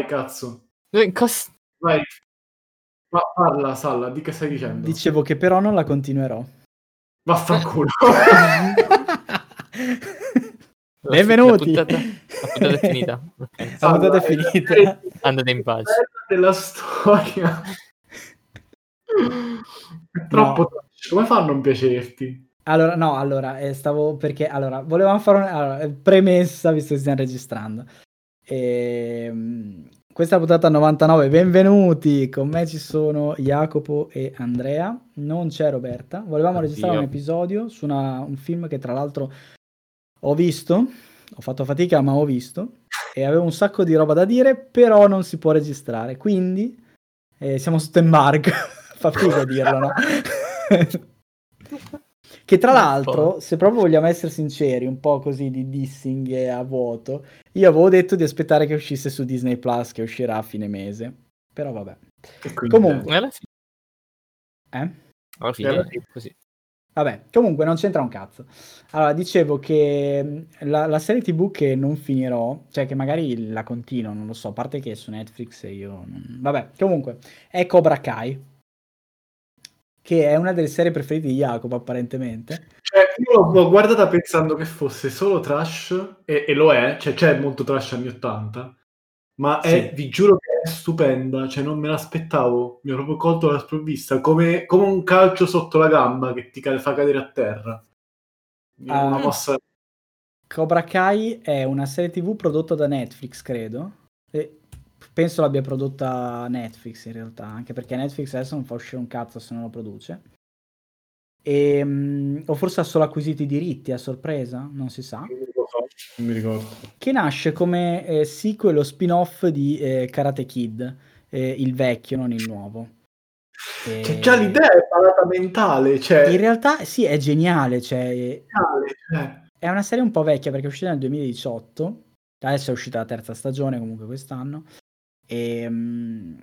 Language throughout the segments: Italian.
Vai, cazzo. Eh, cos- Vai. Ma parla, Salla, di che stai dicendo? Dicevo che però non la continuerò. Vaffanculo. Benvenuti. La puntata, la puntata è finita. Ok. La puntata è finita. Andate in pace. della storia. È troppo trash. Come fa a non piacerti? Allora, no, allora, eh, stavo perché, allora, volevamo fare una allora, eh, premessa, visto che stiamo registrando. Ehm, questa puntata 99, benvenuti, con me ci sono Jacopo e Andrea, non c'è Roberta. Volevamo registrare Addio. un episodio su una- un film che tra l'altro ho visto, ho fatto fatica ma ho visto, e avevo un sacco di roba da dire, però non si può registrare, quindi eh, siamo sotto embargo, fa figo dirlo, no? Che tra l'altro, se proprio vogliamo essere sinceri, un po' così di dissing e a vuoto, io avevo detto di aspettare che uscisse su Disney Plus, che uscirà a fine mese. Però vabbè. Quindi- Comunque. Alla fine, Eh? alla fine alla è fine. così. Vabbè, comunque non c'entra un cazzo. Allora, dicevo che mh, la, la serie TV che non finirò, cioè che magari la continuo, non lo so, a parte che è su Netflix e io... non- Vabbè, comunque, è Cobra Kai, che è una delle serie preferite di Jacopo, apparentemente. Cioè, io l'ho guardata pensando che fosse solo trash, e, e lo è, cioè c'è molto trash anni 80, ma è, Sì. vi giuro che è stupenda, cioè non me l'aspettavo, mi ho proprio colto dalla sprovvista, come, come un calcio sotto la gamba che ti fa cadere a terra. La Ah. posso- Cobra Kai è una serie TV prodotta da Netflix, credo. E penso l'abbia prodotta Netflix in realtà, anche perché Netflix adesso non fa uscire un cazzo se non lo produce. E, mm, o forse ha solo acquisito i diritti a sorpresa, non si sa. Non mi ricordo. Che nasce come eh, sequel o spin-off di eh, Karate Kid, eh, il vecchio, non il nuovo. E- Cioè, già l'idea è palata mentale, cioè... In realtà sì, è geniale, cioè, geniale, cioè. È una serie un po' vecchia perché è uscita nel 2018, adesso è uscita la terza stagione comunque quest'anno. E, mm,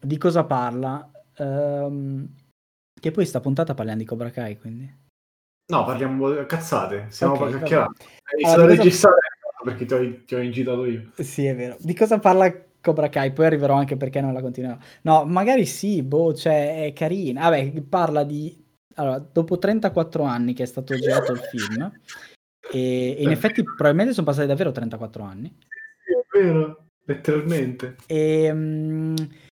di cosa parla? Ehm, che poi sta puntata parliamo di Cobra Kai, quindi. No, parliamo cazzate, stiamo Ok, okay. Hai iniziato Allora, a cosa- registrare perché ti ho, ti ho incitato io. Sì, è vero. Di cosa parla Cobra Kai? Poi arriverò anche perché non la continuerò. No, magari sì, boh, cioè è carina. Vabbè, parla di... Allora, dopo 34 anni che è stato girato il film, e, e in effetti probabilmente sono passati davvero 34 anni, Sì, è vero, letteralmente. e mm,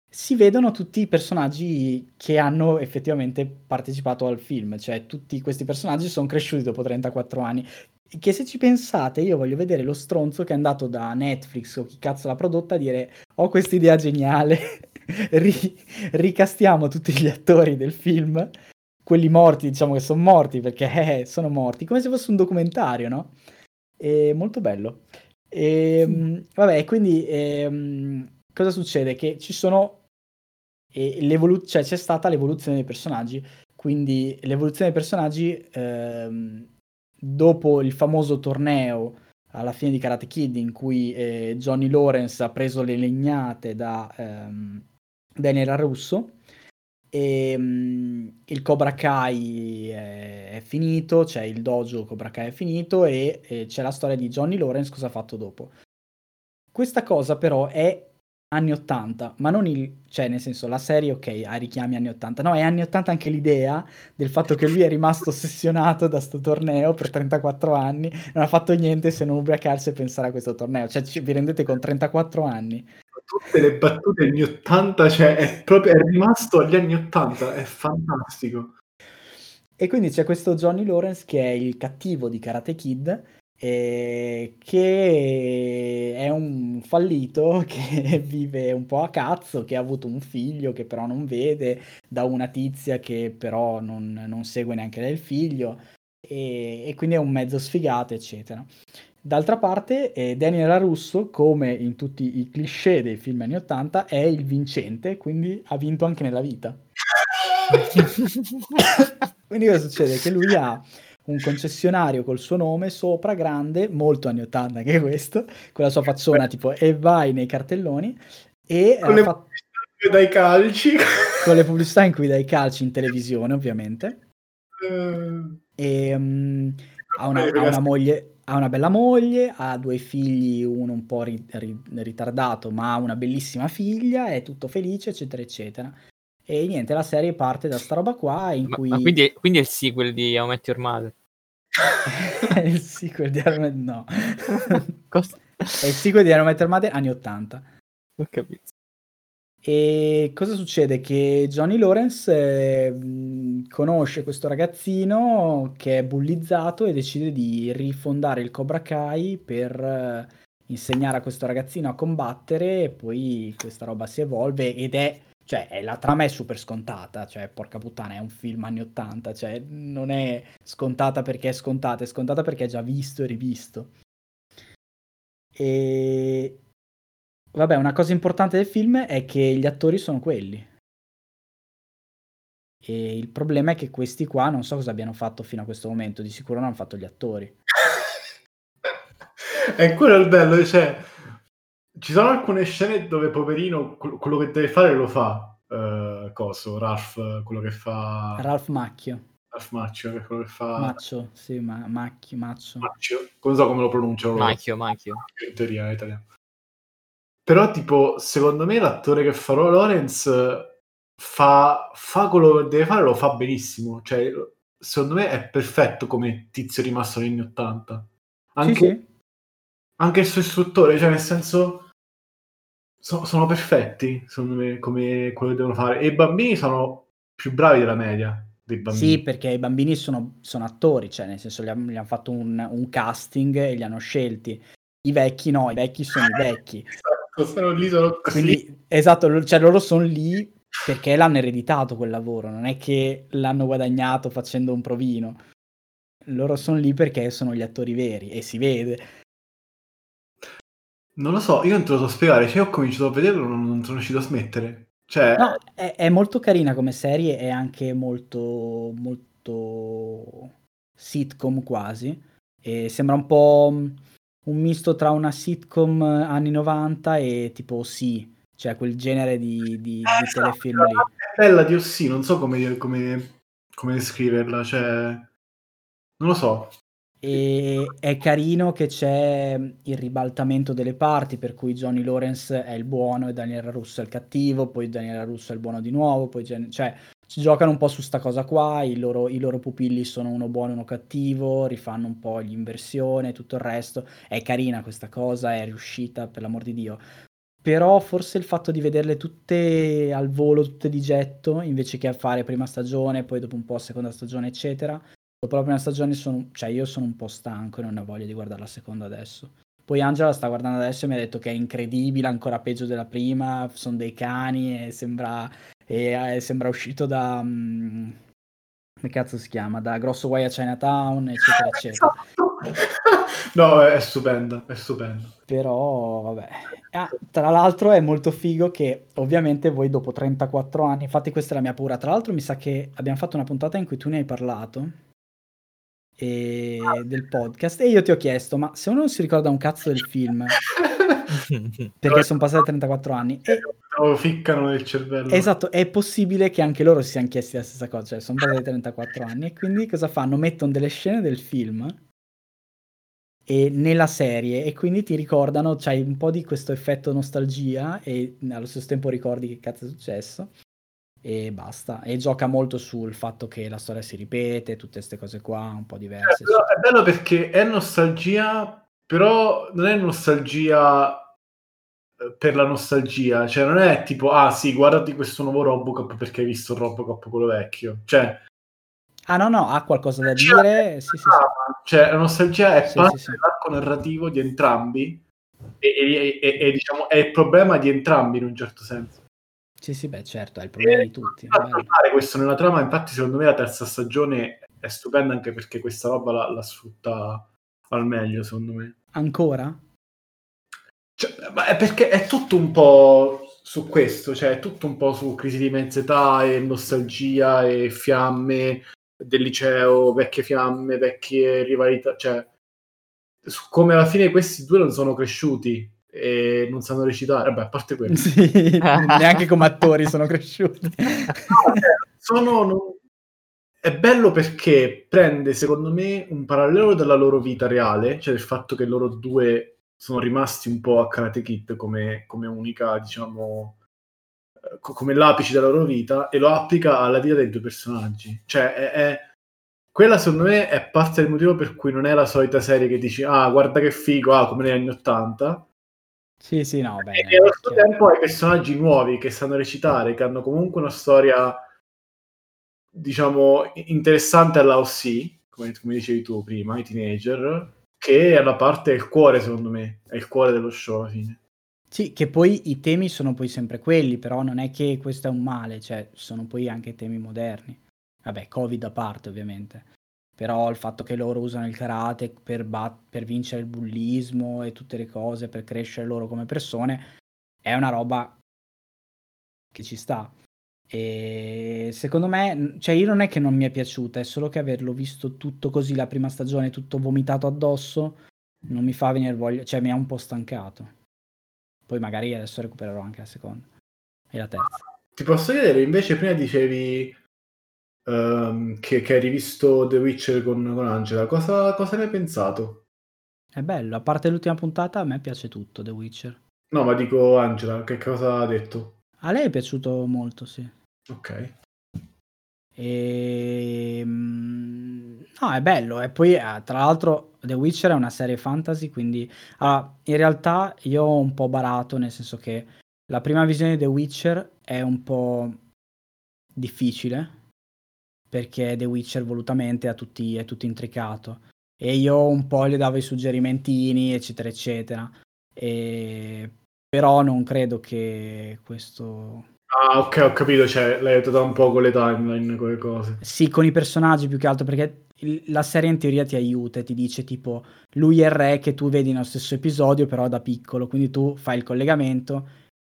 si vedono tutti i personaggi che hanno effettivamente partecipato al film, cioè tutti questi personaggi sono cresciuti dopo 34 anni. Che se ci pensate, io voglio vedere lo stronzo che è andato da Netflix o chi cazzo l'ha prodotta a dire: Ho questa idea geniale, ri- ricastiamo tutti gli attori del film, quelli morti, diciamo che sono morti perché eh, sono morti, come se fosse un documentario, no? È molto bello. E, vabbè, quindi ehm, cosa succede? Che ci sono e l'evolu- cioè c'è stata l'evoluzione dei personaggi, quindi l'evoluzione dei personaggi ehm, dopo il famoso torneo alla fine di Karate Kid in cui eh, Johnny Lawrence ha preso le legnate da ehm, Daniel Russo e mm, il Cobra Kai è, è finito, cioè il dojo Cobra Kai è finito e, e c'è la storia di Johnny Lawrence cosa ha fatto dopo. Questa cosa però è anni 80, ma non il, cioè nel senso la serie ok, ha richiami anni 80, no, è anni 80 anche l'idea del fatto che lui è rimasto ossessionato da sto torneo per 34 anni, non ha fatto niente se non ubriacarsi e pensare a questo torneo, cioè ci- vi rendete con 34 anni? Tutte le battute anni 80, cioè è proprio è rimasto agli anni 80, è fantastico. E quindi c'è questo Johnny Lawrence che è il cattivo di Karate Kid, eh, che è un fallito che vive un po' a cazzo, che ha avuto un figlio che però non vede, da una tizia che però non, non segue neanche lei il figlio, e, e quindi è un mezzo sfigato, eccetera. D'altra parte, eh, Daniel LaRusso, come in tutti i cliché dei film anni 80, è il vincente, quindi ha vinto anche nella vita. Quindi cosa succede? Che lui ha un concessionario col suo nome sopra, grande, molto anni 80 anche questo, con la sua fazzona tipo e vai nei cartelloni, e Con ha le fatto- pubblicità dai calci. con le pubblicità in cui dai calci in televisione ovviamente, Eh, e mm, ha, una, Eh, ha una moglie, ha una bella moglie, ha due figli, uno un po' ri- ri- ritardato, ma ha una bellissima figlia, è tutto felice, eccetera, eccetera. E niente, la serie parte da sta roba qua in Ma, cui... ma quindi, è, quindi è il sequel di How Met Your Mother? è il sequel di Iron Man, no. Cosa? è il sequel di Iron Man Mother anni 80. Ho capito. E cosa succede? Che Johnny Lawrence eh, conosce questo ragazzino che è bullizzato e decide di rifondare il Cobra Kai per eh, insegnare a questo ragazzino a combattere e poi questa roba si evolve ed è, cioè, la trama è super scontata, cioè, porca puttana, è un film anni 80, cioè, non è scontata perché è scontata, è scontata perché è già visto e rivisto. E vabbè, una cosa importante del film è che gli attori sono quelli. E il problema è che questi qua non so cosa abbiano fatto fino a questo momento, di sicuro non hanno fatto gli attori. È quello il bello, cioè, ci sono alcune scene dove poverino quel- quello che deve fare lo fa. eh, coso, Ralph, quello che fa Ralph Macchio, Ralph Macchio, che è quello che fa Maccio, sì, ma Macchio, Maccio. Macchio, non so come lo pronunciano. Macchio, Macchio. in teoria è italiano. Però, tipo, secondo me l'attore che fa Lawrence fa, fa quello che deve fare, lo fa benissimo. Cioè, secondo me è perfetto come tizio rimasto negli anni 80. Anche, Sì, sì. anche il suo istruttore, cioè, nel senso, so- sono perfetti, secondo me, come quello che devono fare. E i bambini sono più bravi della media dei bambini. Sì, perché i bambini sono, sono attori, cioè nel senso gli, han- gli hanno fatto un, un casting e li hanno scelti. I vecchi no, i vecchi sono i vecchi. Esatto, sono lì, sono così. Quindi, esatto, cioè loro sono lì perché l'hanno ereditato quel lavoro, non è che l'hanno guadagnato facendo un provino. Loro sono lì perché sono gli attori veri e si vede. Non lo so, io non te lo so spiegare. Cioè, io ho cominciato a vederlo, non, non sono riuscito a smettere. Cioè, No, è, è molto carina come serie, è anche molto, molto sitcom quasi. E sembra un po' un misto tra una sitcom anni 90 e tipo sì, cioè quel genere di, di- di Eh, esatto, telefilm lì. parte bella di Ossi, non so come, come, come descriverla, cioè, non lo so. E è carino che c'è il ribaltamento delle parti, per cui Johnny Lawrence è il buono e Daniela Russo è il cattivo, poi Daniela Russo è il buono di nuovo, poi Gen- cioè ci giocano un po' su sta cosa qua, i loro, i loro pupilli sono uno buono e uno cattivo, rifanno un po' l'inversione e tutto il resto. È carina questa cosa, è riuscita, per l'amor di Dio. Però forse il fatto di vederle tutte al volo, tutte di getto, invece che a fare prima stagione, poi dopo un po' seconda stagione, eccetera, dopo la prima stagione sono, cioè io sono un po' stanco e non ho voglia di guardare la seconda adesso. Poi Angela la sta guardando adesso e mi ha detto che è incredibile, ancora peggio della prima, sono dei cani e sembra, e, eh, sembra uscito da... mm, come cazzo si chiama? Da Grosso Guai a Chinatown, eccetera, eccetera. No, è stupenda, è stupenda. Però, vabbè. Ah, tra l'altro è molto figo che ovviamente voi dopo 34 anni, infatti questa è la mia paura, tra l'altro mi sa che abbiamo fatto una puntata in cui tu ne hai parlato e- del podcast e io ti ho chiesto, ma se uno non si ricorda un cazzo del film, perché sono passati 34 anni, e, Lo ficcano nel cervello. esatto, è possibile che anche loro si siano chiesti la stessa cosa, cioè sono passati 34 anni e quindi cosa fanno? Mettono delle scene del film e nella serie e quindi ti ricordano, c'hai un po' di questo effetto nostalgia e allo stesso tempo ricordi che cazzo è successo e basta. E gioca molto sul fatto che la storia si ripete, tutte queste cose qua un po' Eh, diverse. però è bello perché è nostalgia, però non è nostalgia eh, per la nostalgia, cioè non è tipo, ah sì, guardati questo nuovo Robocop perché hai visto il Robocop quello vecchio, cioè, Ah no, no, ha qualcosa da dire? Sì, sì, sì. cioè la nostalgia è Sì, parte dell'arco narrativo di entrambi e, e- e- e, diciamo è il problema di entrambi in un certo senso. Sì, sì, beh, certo, è il problema di tutti. Fa bello. tornare questo nella trama, infatti secondo me la terza stagione è stupenda anche perché questa roba la, la sfrutta al meglio, secondo me. Ancora? Cioè, ma è perché è tutto un po' su questo, cioè è tutto un po' su crisi di mezza età e nostalgia e fiamme del liceo, vecchie fiamme, vecchie rivalità, cioè su come alla fine questi due non sono cresciuti e non sanno recitare, vabbè, a parte quello. Sì, neanche come attori sono cresciuti. No, cioè, sono non- è bello perché prende, secondo me, un parallelo della loro vita reale, cioè il fatto che loro due sono rimasti un po' a Karate Kid come, come unica, diciamo, eh, co- come l'apice della loro vita, e lo applica alla vita dei due personaggi. Cioè, è, è- quella secondo me è parte del motivo per cui non è la solita serie che dici, ah, guarda che figo, ah, come negli anni Ottanta, Sì, sì, no, bene. e allo stesso tempo hai personaggi nuovi che sanno recitare, che hanno comunque una storia, diciamo, interessante alla OC, come, come dicevi tu prima, i teenager, che è la parte del cuore, secondo me, è il cuore dello show alla fine. Sì, che poi i temi sono poi sempre quelli, però non è che questo è un male, cioè sono poi anche temi moderni. Vabbè, Covid a parte ovviamente. Però il fatto che loro usano il karate per, bat- per vincere il bullismo e tutte le cose, per crescere loro come persone, è una roba che ci sta. E secondo me, cioè io non è che non mi è piaciuta, è solo che averlo visto tutto così la prima stagione, tutto vomitato addosso, non mi fa venire voglia, cioè mi ha un po' stancato. Poi magari adesso recupererò anche la seconda e la terza. Ti posso chiedere, invece prima dicevi ehm, che, che hai rivisto The Witcher con, con Angela, cosa, cosa ne hai pensato? È bello, a parte l'ultima puntata, a me piace tutto The Witcher. No, ma dico Angela, che cosa ha detto? A lei è piaciuto molto, sì. Ok. E... mm, No, è bello. E poi, eh, tra l'altro, The Witcher è una serie fantasy, quindi... allora, in realtà io ho un po' barato, nel senso che la prima visione di The Witcher è un po' difficile, perché The Witcher volutamente ha tutti, è tutto intricato. E io un po' le davo i suggerimentini, eccetera, eccetera. E... Però non credo che questo Ah, ok, ho capito, cioè l'hai aiutata un po' con le timeline, con le cose. Sì, con i personaggi più che altro, perché la serie in teoria ti aiuta e ti dice tipo lui è il re che tu vedi nello stesso episodio, però da piccolo, quindi tu fai il collegamento,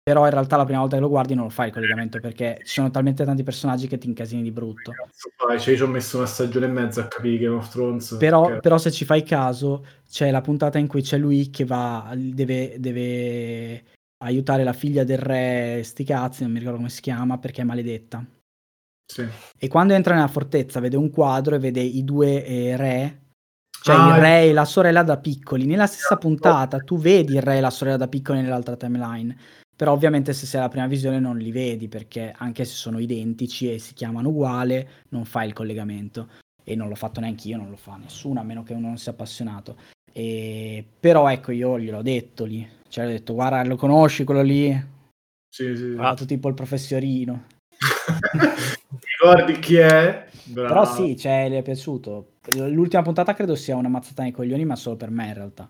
però in realtà la prima volta che lo guardi non lo fai il collegamento perché ci sono talmente tanti personaggi che ti incasini di brutto. Cazzo? Cioè, io ci ho messo una stagione e mezza a capire Game of Thrones. Però, perché- però se ci fai caso, c'è la puntata in cui c'è lui che va, deve, deve aiutare la figlia del re, sti cazzi, non mi ricordo come si chiama, perché è maledetta. Sì. E quando entra nella fortezza vede un quadro e vede i due eh, re, cioè Ah, il re e la sorella da piccoli. Nella stessa puntata tu vedi il re e la sorella da piccoli nell'altra timeline. Però ovviamente se sei alla prima visione non li vedi perché anche se sono identici e si chiamano uguale non fai il collegamento. E non l'ho fatto neanche io, non lo fa nessuno a meno che uno non sia appassionato. E... Però ecco io gliel'ho detto lì. Cioè ho detto guarda lo conosci quello lì? Ha Sì, sì. fatto tipo il professorino. Ti ricordi chi è? Bravo. Però sì, cioè, le è piaciuto. L'ultima puntata credo sia una mazzata nei coglioni, ma solo per me in realtà.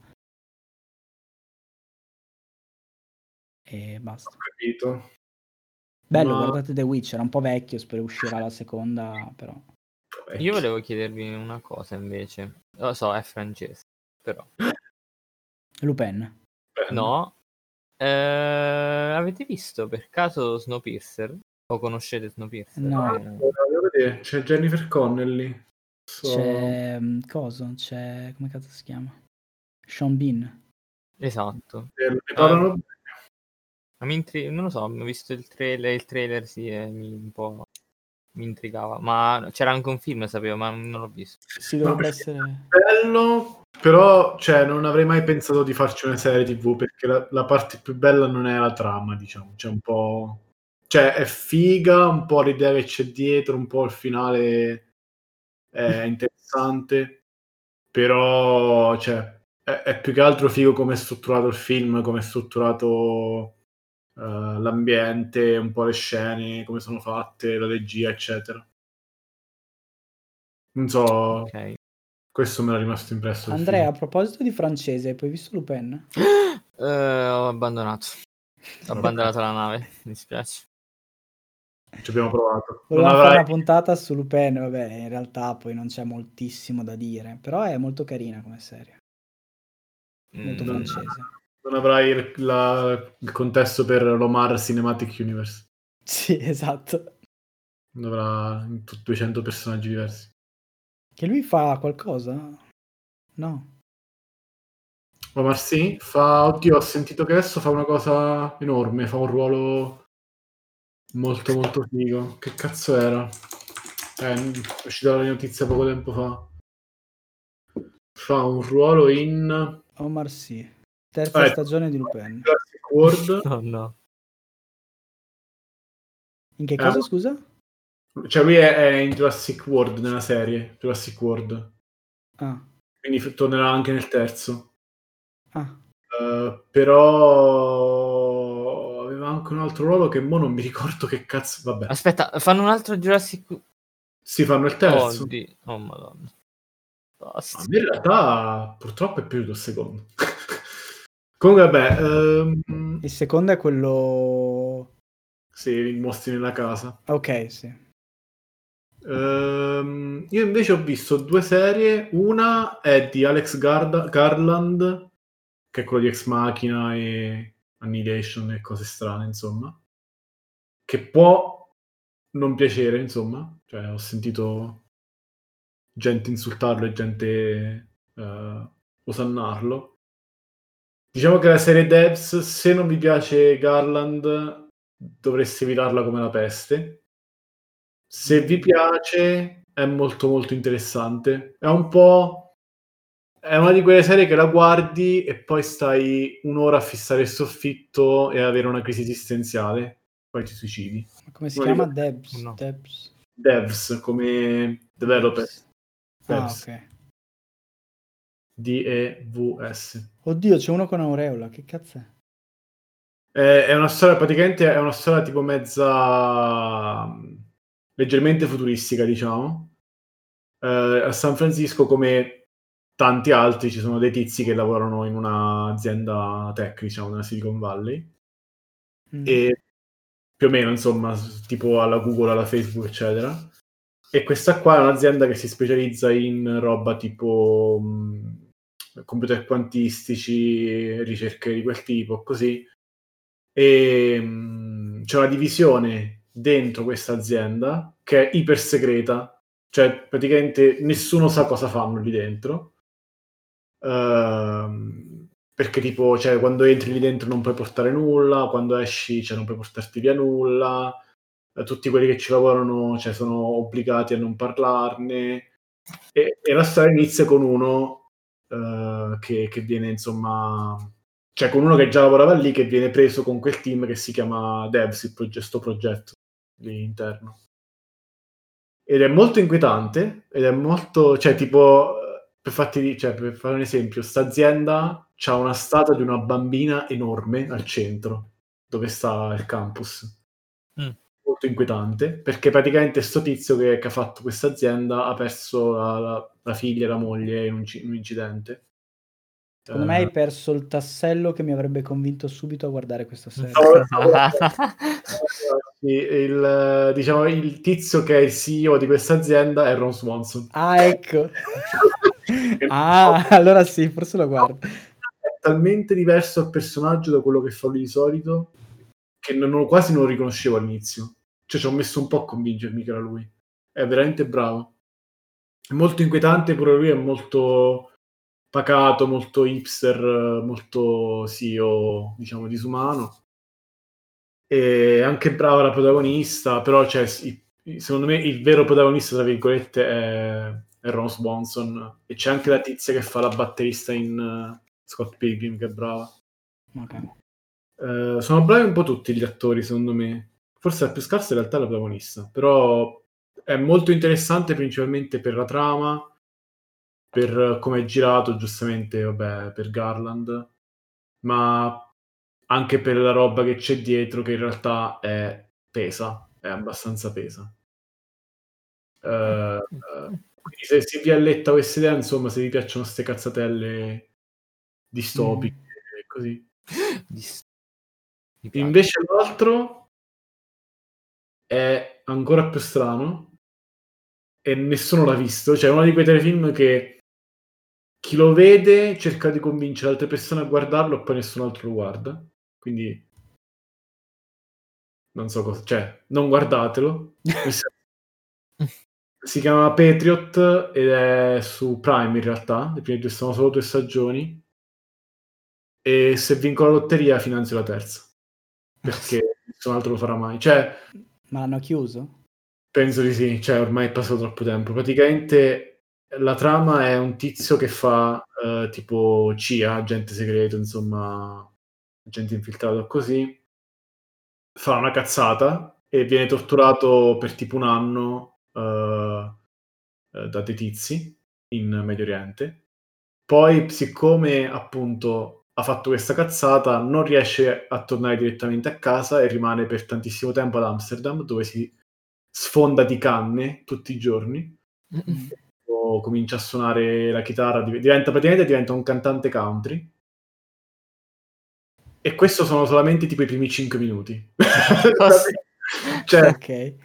E basta. Ho capito. Bello, Ma- guardate The Witcher, è un po' vecchio, spero uscirà la seconda, però. Io volevo chiedervi una cosa invece. Lo so, è francese, però. Lupin. No. Eh, avete visto per caso Snowpiercer? O conoscete Snowpiercer? No. Eh, c'è Jennifer Connelly. So- C'è... mm, Coso? C'è... come cazzo si chiama? Sean Bean. Esatto. eh, ne parlano bene. Ma mi intri- non lo so, ho visto il trailer, il trailer sì, e mi un po' mi intrigava. Ma c'era anche un film, sapevo, ma non l'ho visto. Si dovrebbe No, essere... bello, però cioè, non avrei mai pensato di farci una serie TV perché la, la parte più bella non è la trama, diciamo, c'è un po'... Cioè, è figa, un po' l'idea che c'è dietro, un po' il finale è interessante, però cioè, è, è più che altro figo come è strutturato il film, come è strutturato eh, l'ambiente, un po' le scene, come sono fatte, la regia, eccetera. Non so, Ok. questo me l'ha rimasto impresso. Andrea, a proposito di francese, hai poi visto Lupin? Eh, ho abbandonato. Ho abbandonato la nave, mi dispiace. Ci abbiamo provato. Volevamo fare avrai... una puntata su Lupin, vabbè, in realtà poi non c'è moltissimo da dire, però è molto carina come serie, molto Mm, francese. Non avrai il, la- il contesto per l'Omar Cinematic Universe. Sì, esatto. Non avrà in tu- 200 personaggi diversi. Che lui fa qualcosa? No. Omar sì, fa... Oddio, ho sentito che adesso fa una cosa enorme, fa un ruolo molto molto figo. Che cazzo era? Eh, è uscita la notizia poco tempo fa. Fa un ruolo in Omar Sy. Terza Eh. stagione di Lupin. Jurassic World. No, no. In che Ah. cosa, scusa? Cioè lui è, è in Jurassic World nella serie, Jurassic World. Ah, Quindi tornerà anche nel terzo. ah. Eh, però aveva anche un altro ruolo che mo non mi ricordo che cazzo. Vabbè, Aspetta, fanno un altro Jurassic si fanno il terzo. Oddio. Oh, madonna. Basta. A me in realtà purtroppo è piaciuto il secondo. Comunque, vabbè, ehm, Il secondo è quello... sì, i mostri nella casa. Ok, sì. Ehm, io invece ho visto due serie. Una è di Alex Garda- Garland, che è quello di Ex Machina e Annihilation e cose strane, insomma. Che può non piacere, insomma. Cioè, ho sentito gente insultarlo e gente eh, osannarlo. Diciamo che la serie Devs, se non vi piace Garland, dovreste evitarla come la peste. Se vi piace, è molto molto interessante. È un po'. È una di quelle serie che la guardi e poi stai un'ora a fissare il soffitto e avere una crisi esistenziale. Poi ti suicidi. Ma Come si Non chiama? Debs. No. Debs. Devs come developer. Ah, Devs. ok. D-E-V-S. Oddio, c'è uno con aureola, che cazzo è? È una storia, praticamente è una storia tipo mezza mh, leggermente futuristica, diciamo. Eh, a San Francisco, come tanti altri, ci sono dei tizi che lavorano in un'azienda tech, diciamo, nella Silicon Valley. Mm. E più o meno, insomma, tipo alla Google, alla Facebook, eccetera. E questa qua è un'azienda che si specializza in roba tipo mh, computer quantistici, ricerche di quel tipo, così. E mh, c'è una divisione dentro questa azienda che è iper segreta, cioè praticamente nessuno sa cosa fanno lì dentro. Ehm, perché tipo, cioè, quando entri lì dentro non puoi portare nulla, quando esci, cioè, non puoi portarti via nulla. Eh, tutti quelli che ci lavorano, cioè, sono obbligati a non parlarne. E, e la storia inizia con uno eh, che, che viene, insomma, cioè con uno che già lavorava lì, che viene preso con quel team che si chiama Devs, il progetto, lì interno. Ed è molto inquietante, ed è molto, cioè tipo, eh, per, farti, cioè, per fare un esempio, sta azienda ha una statua di una bambina enorme al centro, dove sta il campus. Mm. Molto inquietante, perché praticamente sto tizio che, che ha fatto questa azienda ha perso la, la- la figlia e la moglie in un, in un incidente. Secondo Eh, me hai perso il tassello che mi avrebbe convinto subito a guardare questa serie. Il, diciamo, il tizio che è il CEO di questa azienda è Ron Swanson. Ah, ecco. ah, allora sì, forse lo guardo. È talmente diverso il personaggio da quello che fa lui di solito che non, non- quasi non lo riconoscevo all'inizio. Cioè, ci ho messo un po' a convincermi che era lui. È veramente bravo. È molto inquietante, pure lui è molto pacato, molto hipster, molto CEO, diciamo, disumano. E anche brava la protagonista, però cioè, secondo me il vero protagonista, tra virgolette, è, è Ron Swanson. E c'è anche la tizia che fa la batterista in eh, Scott Pilgrim, che è brava. Ok. Eh, sono bravi un po' tutti gli attori, secondo me. Forse la più scarsa in realtà è la protagonista, però è molto interessante principalmente per la trama, per come è girato, giustamente, vabbè, per Garland, ma anche per la roba che c'è dietro, che in realtà è pesa, è abbastanza pesa. Eh, quindi se, se vi alletta questa idea, insomma, se vi piacciono queste cazzatelle distopiche e così. Invece l'altro è ancora più strano e nessuno l'ha visto. Cioè, è uno di quei telefilm che chi lo vede cerca di convincere altre persone a guardarlo e poi nessun altro lo guarda. Quindi non so cosa, cioè, non guardatelo. si chiama Patriot ed è su Prime in realtà. Le prime due sono solo due stagioni. E se vinco la lotteria finanzio la terza. Perché nessun altro lo farà mai. Cioè, Ma l'hanno chiuso? Penso di sì, cioè ormai è passato troppo tempo. Praticamente la trama è un tizio che fa eh, tipo CIA, agente segreto, insomma, agente infiltrato così, fa una cazzata e viene torturato per tipo un anno eh, eh, da dei tizi in Medio Oriente. Poi, siccome appunto ha fatto questa cazzata, non riesce a tornare direttamente a casa e rimane per tantissimo tempo ad Amsterdam, dove si sfonda di canne tutti i giorni. O comincia a suonare la chitarra, div- diventa praticamente diventa un cantante country. E questo sono solamente tipo i primi 5 minuti. cioè, Ok.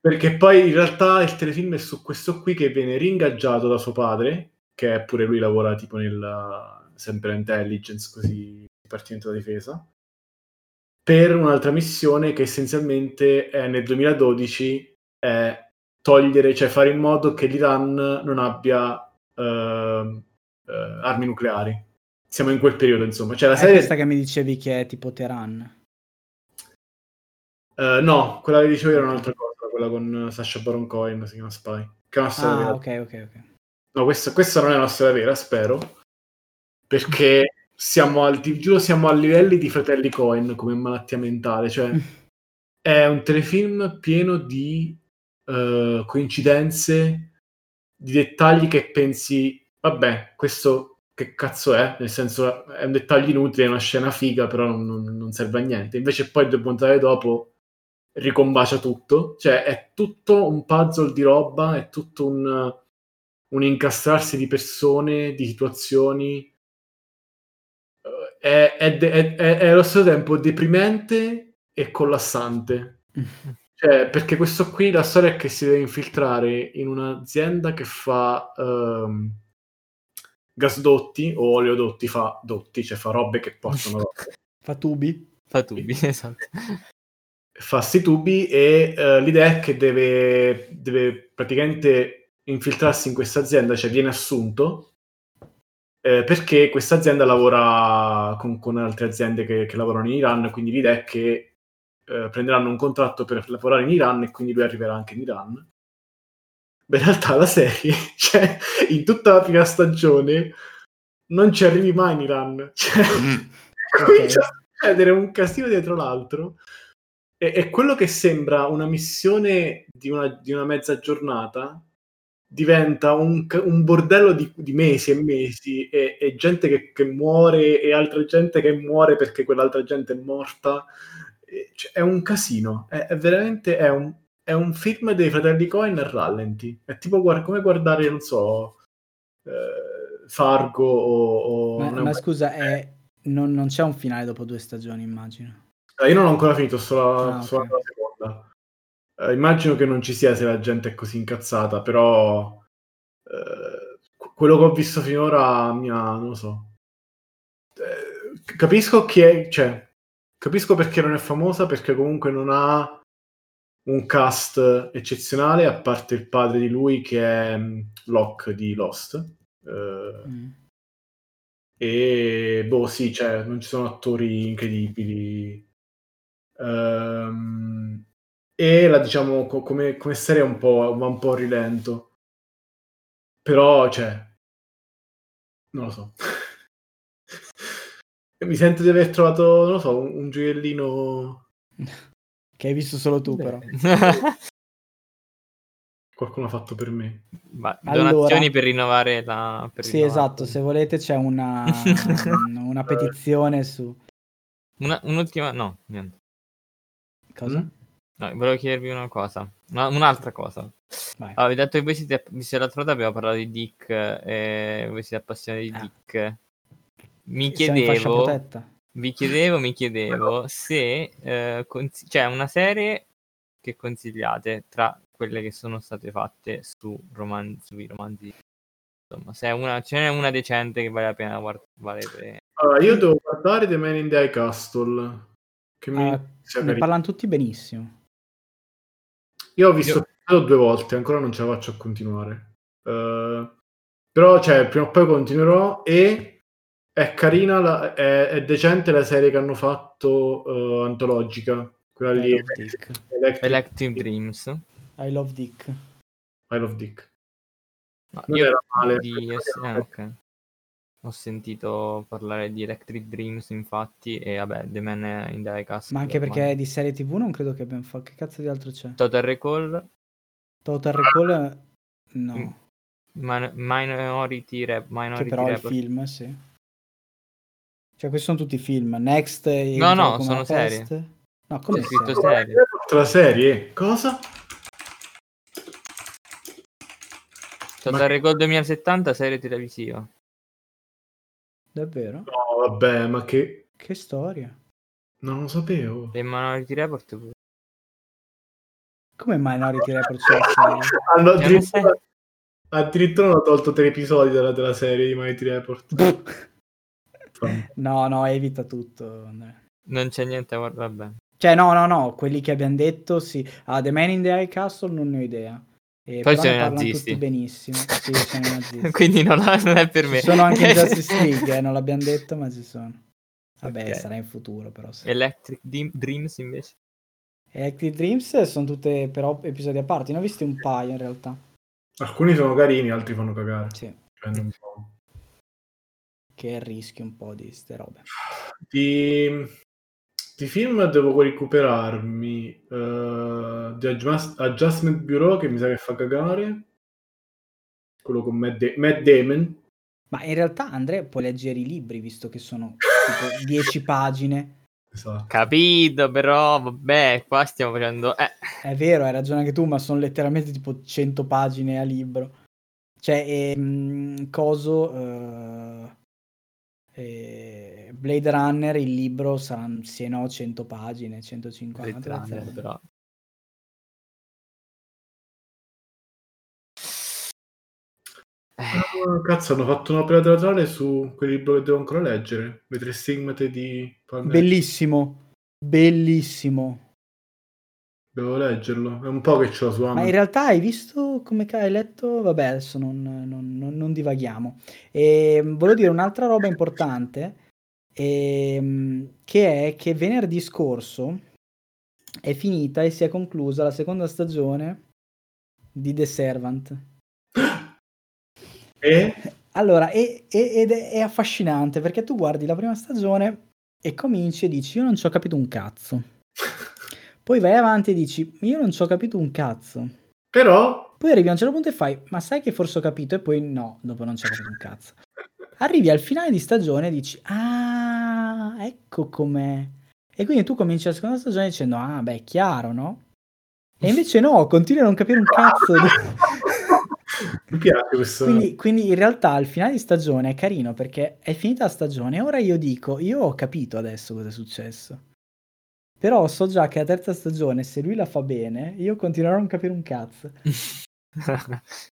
perché poi in realtà il telefilm è su questo qui che viene ringaggiato da suo padre, che pure lui lavora tipo nel sempre intelligence, così Dipartimento della Difesa, per un'altra missione che essenzialmente è nel 2012 è togliere, cioè fare in modo che l'Iran non abbia ehm, eh, armi nucleari. Siamo in quel periodo, insomma. Cioè, la È serie... questa che mi dicevi che è tipo Teheran. Eh, no, quella che dicevo io era un'altra cosa, quella con Sasha Baron Cohen, si chiama Spy. Che è una storia vera. Ah, ok, ok, ok. No, questa, questa non è una storia vera, spero. Perché siamo al, giuro, siamo a livelli di fratelli Cohen come malattia mentale. Cioè, è un telefilm pieno di eh, coincidenze, di dettagli che pensi, vabbè, questo che cazzo è? Nel senso, è un dettaglio inutile, è una scena figa, però non, non- non serve a niente. Invece poi due puntate dopo ricombacia tutto. Cioè, è tutto un puzzle di roba, è tutto un, un incastrarsi di persone, di situazioni. È, è, è- è- è allo stesso tempo deprimente e collassante. Cioè, perché questo qui, la storia è che si deve infiltrare in un'azienda che fa ehm, gasdotti o oleodotti, fa dotti, cioè fa robe che portano robe. Fa tubi? Fa tubi, esatto. fa sti tubi e eh, l'idea è che deve, deve praticamente infiltrarsi in questa azienda, cioè viene assunto eh, perché questa azienda lavora con, con altre aziende che, che lavorano in Iran, quindi l'idea è che eh, prenderanno un contratto per lavorare in Iran e quindi lui arriverà anche in Iran. Beh, in realtà la serie, cioè, in tutta la prima stagione, non ci arrivi mai in Iran. Cioè, comincia a succedere un casino dietro l'altro. E, e quello che sembra una missione di una, di una mezza giornata diventa un, un bordello di, di mesi e mesi e, e gente che, che muore e altra gente che muore perché quell'altra gente è morta. E, cioè, è un casino, è, è veramente è un, è un film dei fratelli Cohen a rallenti. È tipo guar- come guardare, non so, eh, Fargo o... o- Ma, ma scusa, è- non, non c'è un finale dopo due stagioni, immagino. Eh, Io non ho ancora finito, solo, Ah, solo ok. la seconda. Eh, immagino che non ci sia se la gente è così incazzata, però eh, qu- quello che ho visto finora mi ha, non lo so. Eh, capisco chi è, cioè, capisco perché non è famosa, perché comunque non ha un cast eccezionale, a parte il padre di lui che è mm, Locke di Lost. Eh, Mm. e boh, sì, cioè, non ci sono attori incredibili. Ehm, e la diciamo co- come, come serie un po', va un po' a rilento. Però, cioè, non lo so. Mi sento di aver trovato, non lo so, un, un gioiellino. Che hai visto solo tu, Beh. però. Qualcuno ha fatto per me. Ma Allora- donazioni per rinnovare la... Per Sì, rinnovare. esatto, se volete c'è una, una petizione su... Una- un'ultima... No, niente. Cosa? Mm? No, volevo chiedervi una cosa. Una- un'altra cosa. Vai. Allora, vi detto che voi siete, vi siete l'altra volta abbiamo parlato di Dick e voi siete appassionati di Ah. Dick. Mi in fascia chiedevo, vi chiedevo, mi chiedevo se eh, consi- c'è una serie che consigliate tra quelle che sono state fatte su roman- sui romanzi. Insomma, se una, ce n'è una decente che vale la pena guardare. Allora, io devo guardare The Man in the High Castle. Che mi Ah, sia ne parlano tutti benissimo. Io ho visto Io- due volte, ancora non ce la faccio a continuare. Eh, però, cioè, prima o poi continuerò e è carina, la- è, è decente la serie che hanno fatto eh, antologica, quella lì. Hello, Dick. Electric- Elective Dreams. I Love Dick. I Love Dick. No, Non io era male. di- eh, ok. Ho sentito parlare di Electric Dreams, infatti, e vabbè, The Man in the Castle. Ma anche ormai. perché di serie TV non credo che abbiamo fatto. Che cazzo di altro c'è? Total Recall, Total Recall no. Mm, Man- Minority, Rep- Che Minority però è il film, sì. Cioè, questi sono tutti film. Next No, no, sono serie. No, come C'è scritto serie? La serie? Cosa? Total Ma- Recall 2070, serie televisiva. Davvero? No, vabbè, ma che... Che storia. Non lo sapevo. E Minority Report pure. Come Minority Report? Hanno Che addirittura, addirittura hanno tolto tre episodi della, della serie di Mighty Report. No, no, evita tutto. Non c'è niente, guarda, vabbè. Cioè, no, no, no, quelli che abbiamo detto, sì. Ah, The Man in the High Castle non ne ho idea. Eh, Poi sono ne i parlano nazisti. tutti benissimo. Sì, sono i nazisti. Quindi non, non è per me. Ci sono anche in Justice League, eh, non l'abbiamo detto, ma ci sono. Vabbè, Ok. sarà in futuro, però. Sì. Electric Dim- Dreams invece. Electric Dreams sono tutte però episodi a parte. Ne ho visti un paio in realtà. Alcuni sono carini, altri fanno cagare. Sì, Dipende un po'. che rischi un po' di ste robe. Di, di film devo recuperarmi eh, The Adjust- Adjustment Bureau che mi sa che fa cagare. Quello con Matt, Da- Matt Damon. Ma in realtà, Andrea, puoi leggere i libri, visto che sono tipo 10 pagine. Esatto. Capito, però, vabbè, qua stiamo facendo... Eh, È vero, hai ragione anche tu, ma sono letteralmente tipo 100 pagine a libro. Cioè, ehm, coso... eh, eh, Blade Runner, il libro saranno, se no, 100 pagine, 150. Blade Runner, però. Eh, cazzo, hanno fatto un'opera teatrale su quel libro che devo ancora leggere. Le tre stigmate di Palmer. Bellissimo, bellissimo. Devo leggerlo. È un po' che ce l'ho su Ma in Amazon. realtà hai visto come hai letto? Vabbè, adesso non, non- non- non divaghiamo. E, volevo dire un'altra roba importante, ehm, che è che venerdì scorso è finita e si è conclusa la seconda stagione di The Servant. E Allora, è, è- ed è, è affascinante perché tu guardi la prima stagione e cominci e dici io non ci ho capito un cazzo. Poi vai avanti e dici io non ci ho capito un cazzo. però Poi arrivi a un certo punto e fai, ma sai che forse ho capito? E poi no, dopo non c'è capito un cazzo. Arrivi al finale di stagione e dici, ah, ecco com'è. E quindi tu cominci la seconda stagione dicendo, ah, beh, è chiaro, no? E invece no, continui a non capire un cazzo. mi piace questo. quindi, quindi in realtà il finale di stagione è carino perché è finita la stagione e ora io dico, io ho capito adesso cosa è successo. Però so già che la terza stagione, se lui la fa bene, io continuerò a non capire un cazzo.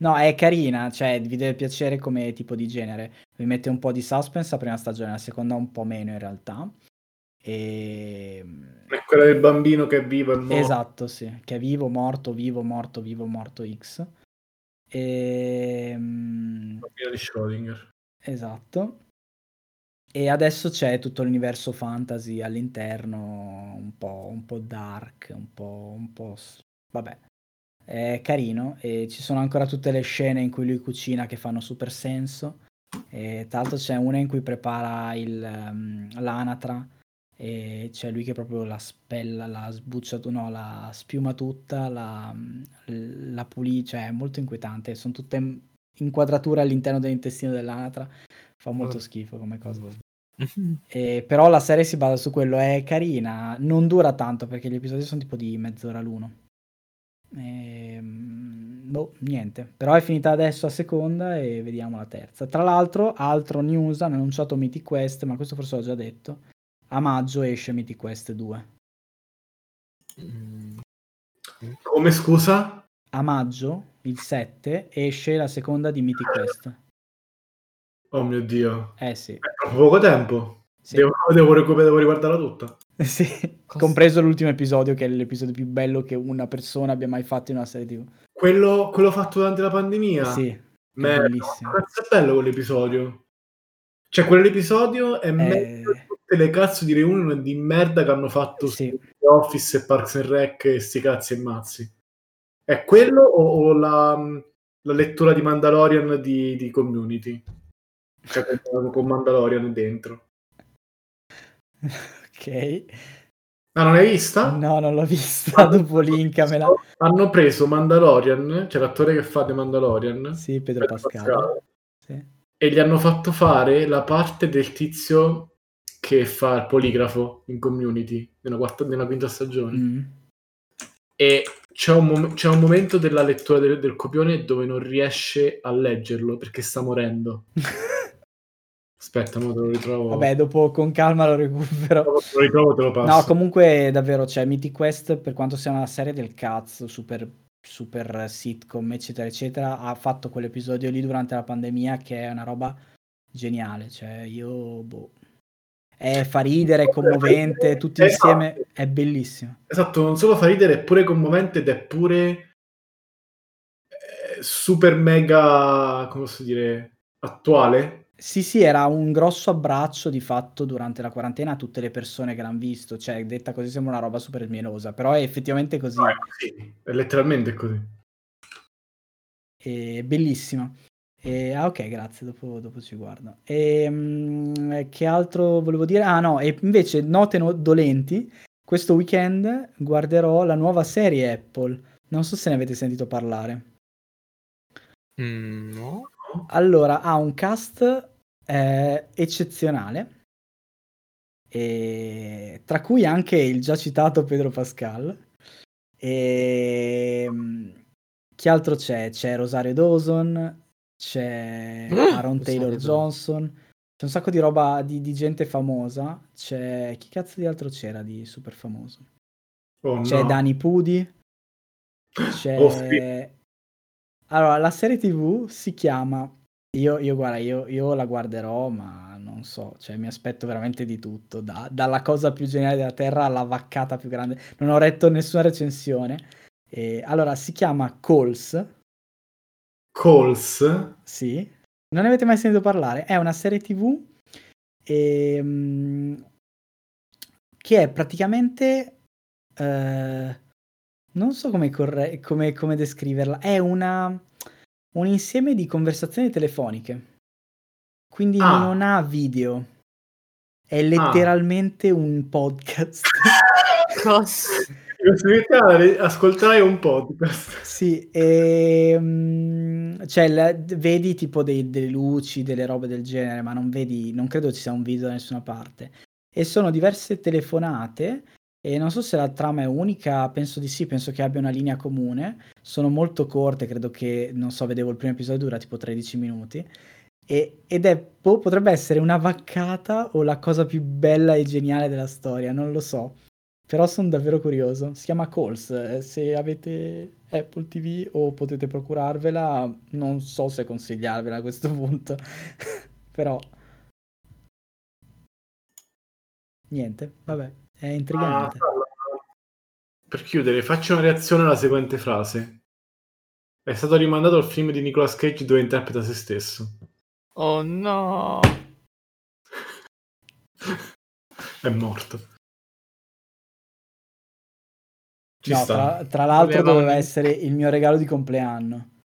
No, è carina, cioè vi deve piacere come tipo di genere. Vi mette un po' di suspense la prima stagione, la seconda un po' meno in realtà. E... È quella del bambino che è vivo e morto. Esatto, sì, che è vivo, morto, vivo, morto, vivo, morto X. E... Il bambino di Schrödinger. Esatto. E adesso c'è tutto l'universo fantasy all'interno, un po', un po' dark, un po', un po'... Vabbè, è carino e ci sono ancora tutte le scene in cui lui cucina che fanno super senso. E tra l'altro c'è una in cui prepara il, ehm, l'anatra e c'è lui che proprio la spella, la sbuccia, no, la spiuma tutta, la, la pulisce, cioè è molto inquietante. Sono tutte inquadrature all'interno dell'intestino dell'anatra. Fa molto schifo come cosa. E però la serie si basa su quello, è carina, non dura tanto perché gli episodi sono tipo di mezz'ora l'uno. Ehm, boh, niente, però è finita adesso la seconda e vediamo la terza. Tra l'altro, altro news, hanno annunciato Mythic Quest, ma questo forse l'ho già detto. A maggio esce Mythic Quest 2. Mm, Come scusa? A maggio, il 7, esce la seconda di Mythic Quest. Oh mio dio. Eh sì, È troppo poco tempo. sì. Devo, devo, recuper- devo riguardarla tutta. Sì, Cosa- compreso l'ultimo episodio che è l'episodio più bello che una persona abbia mai fatto in una serie TV. Quello, quello fatto durante la pandemia. Sì, è Merda, bellissimo. Cazzo è bello quell'episodio. Cioè, quell'episodio è meglio di tutte le cazzo di reunion di merda che hanno fatto Sì. Office e Parks and Rec e sti cazzi e mazzi. È quello o, o la, la lettura di Mandalorian di, di Community? Cioè con, Mandalorian dentro. Ok. Ah, non l'hai vista? No, non l'ho vista, dopo linkamela. Hanno preso Mandalorian, c'è l'attore che fa The Mandalorian. Sì, Pedro, Pascal. Sì. E gli hanno fatto fare la parte del tizio che fa il poligrafo in community nella, quarta, nella quinta stagione. Mm. E c'è un, mom- c'è un momento della lettura del, del copione dove non riesce a leggerlo perché sta morendo. Aspetta, mo te lo ritrovo. Vabbè, dopo con calma lo recupero. Dopo lo ritrovo, te lo passo. No, comunque davvero, cioè Mythic Quest, per quanto sia una serie del cazzo, super, super sitcom, eccetera, eccetera, ha fatto quell'episodio lì durante la pandemia che è una roba geniale. Cioè, io, boh, è fa ridere, è commovente, tutti Esatto. insieme, è bellissimo. Esatto, non solo fa ridere, è pure commovente ed è pure eh, super mega, come posso dire, attuale. Sì, sì, era un grosso abbraccio di fatto durante la quarantena a tutte le persone che l'hanno visto, cioè detta così sembra una roba super mielosa, però è effettivamente così, No, è così, è letteralmente così. è bellissima. E- ah ok, grazie, dopo, dopo ci guardo. E, mm, che altro volevo dire? Ah no, e invece note no- dolenti, questo weekend guarderò la nuova serie Apple, non so se ne avete sentito parlare. Mm, no? Allora, ha un cast eh, eccezionale, e- tra cui anche il già citato Pedro Pascal. E... mm, Chi altro c'è? C'è Rosario Dawson, c'è Ah, Aaron Taylor Johnson, c'è un sacco di roba di, di gente famosa. C'è chi cazzo di altro c'era di super famoso? Oh, C'è no. Dani Pudi. C'è... Oh, sì. Allora, la serie TV si chiama... Io, io guarda, io, io la guarderò, ma non so, cioè mi aspetto veramente di tutto, da- dalla cosa più geniale della Terra alla vaccata più grande. Non ho letto nessuna recensione. E, allora, si chiama Calls, Calls? sì. Non ne avete mai sentito parlare? È una serie TV ehm, che è praticamente... eh, non so come, corre- come- come descriverla. È una, un insieme di conversazioni telefoniche. Quindi Ah. non ha video. È letteralmente un podcast. Cosa? Possibilità ascoltare un podcast. Sì, ehm, cioè la- vedi tipo dei- delle luci, delle robe del genere, ma non vedi, non credo ci sia un video da nessuna parte. E sono diverse telefonate e non so se la trama è unica, penso di sì, penso che abbia una linea comune. Sono molto corte, credo che, non so, vedevo il primo episodio, dura tipo 13 minuti. E- ed è, boh, potrebbe essere una vaccata o la cosa più bella e geniale della storia, non lo so. Però sono davvero curioso. Si chiama Calls. eh, Se avete Apple TV o potete procurarvela, non so se consigliarvela a questo punto. Però niente, vabbè, è Ah, intrigante. per chiudere, faccio una reazione alla seguente frase. È stato rimandato al film di Nicolas Cage dove interpreta se stesso. Oh no! È morto. Ci No, sta. tra, tra l'altro Volevamo- doveva essere il mio regalo di compleanno.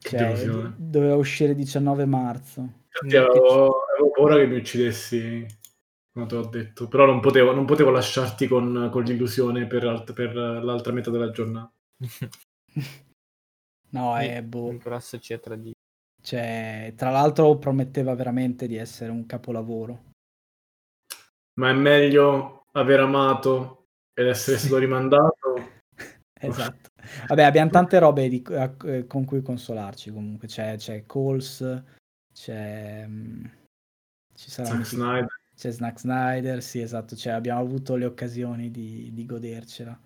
Che Cioè, d- doveva uscire 19 marzo. Infatti avevo, avevo paura che mi uccidessi quando te l'ho detto, però non potevo, non potevo lasciarti con, con l'illusione per, alt- per l'altra metà della giornata. No, è boh. Nicolas ci ha tradito. Cioè, tra l'altro prometteva veramente di essere un capolavoro. Ma è meglio aver amato ed essere Sì. stato rimandato. Esatto. Vabbè, abbiamo tante robe di- a- eh, con cui consolarci comunque. C'è, c'è Calls, c'è... mm, Ci sarà Zack Snyder. C'è Snack Snyder, sì esatto, cioè, abbiamo avuto le occasioni di, di godercela.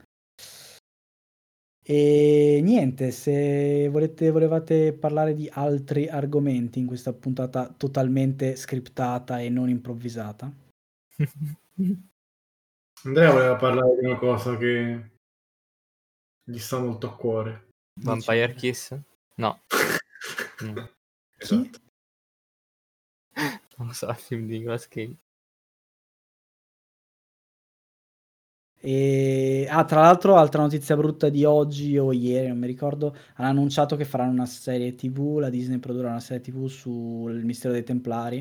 E niente, se volete, volevate parlare di altri argomenti in questa puntata totalmente scriptata e non improvvisata. Andrea voleva parlare di una cosa che gli sta molto a cuore. Vampire Kiss? No. no. Esatto. Non so, il film di Nicolas Cage. E... Ah, tra l'altro, altra notizia brutta di oggi o ieri, non mi ricordo, hanno annunciato che faranno una serie TV, la Disney produrrà una serie TV sul mistero dei Templari,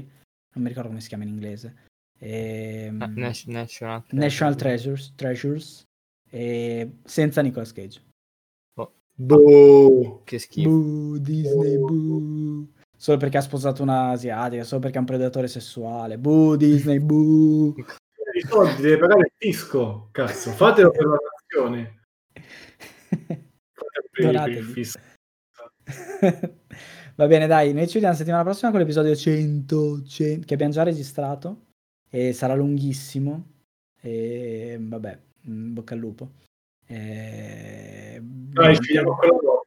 non mi ricordo come si chiama in inglese. E... Ah, Nas- National, National Treasures, Treasures e... senza Nicolas Cage. Boh. Che schifo. Boo, Disney, boo. Solo perché ha sposato una asiatica, solo perché è un predatore sessuale. Boo, Disney, boo. I soldi deve pagare il fisco, cazzo, fatelo per la nazione. Va bene, dai, noi ci vediamo settimana prossima con l'episodio 100, 100, che abbiamo già registrato e sarà lunghissimo. E vabbè, in bocca al lupo. E... Dai, ci vediamo dopo.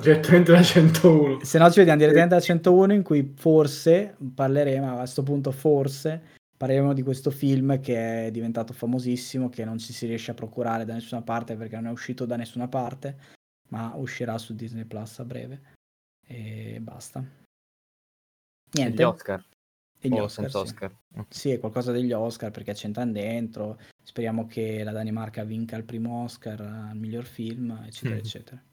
Direttamente da 101. Se no ci vediamo direttamente al 101 in cui forse parleremo, a questo punto forse parleremo di questo film che è diventato famosissimo, che non ci si riesce a procurare da nessuna parte perché non è uscito da nessuna parte, ma uscirà su Disney Plus a breve. E basta. Gli Niente. Oscar. E gli o Oscar, senza sì. Oscar. Sì, è qualcosa degli Oscar perché c'entrano dentro. Speriamo che la Danimarca vinca il primo Oscar al miglior film, eccetera, Mhm. eccetera.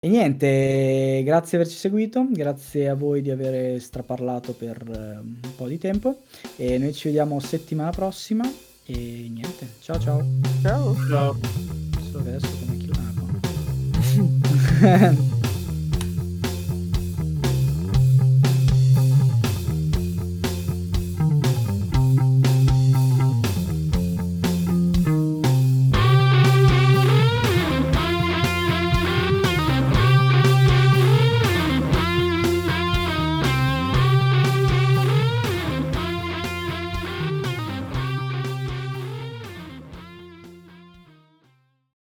E niente, grazie di averci seguito, grazie a voi di aver straparlato per eh, un po' di tempo e noi ci vediamo settimana prossima e niente, ciao ciao. Ciao. Ciao. Solo che adesso come chiudo una.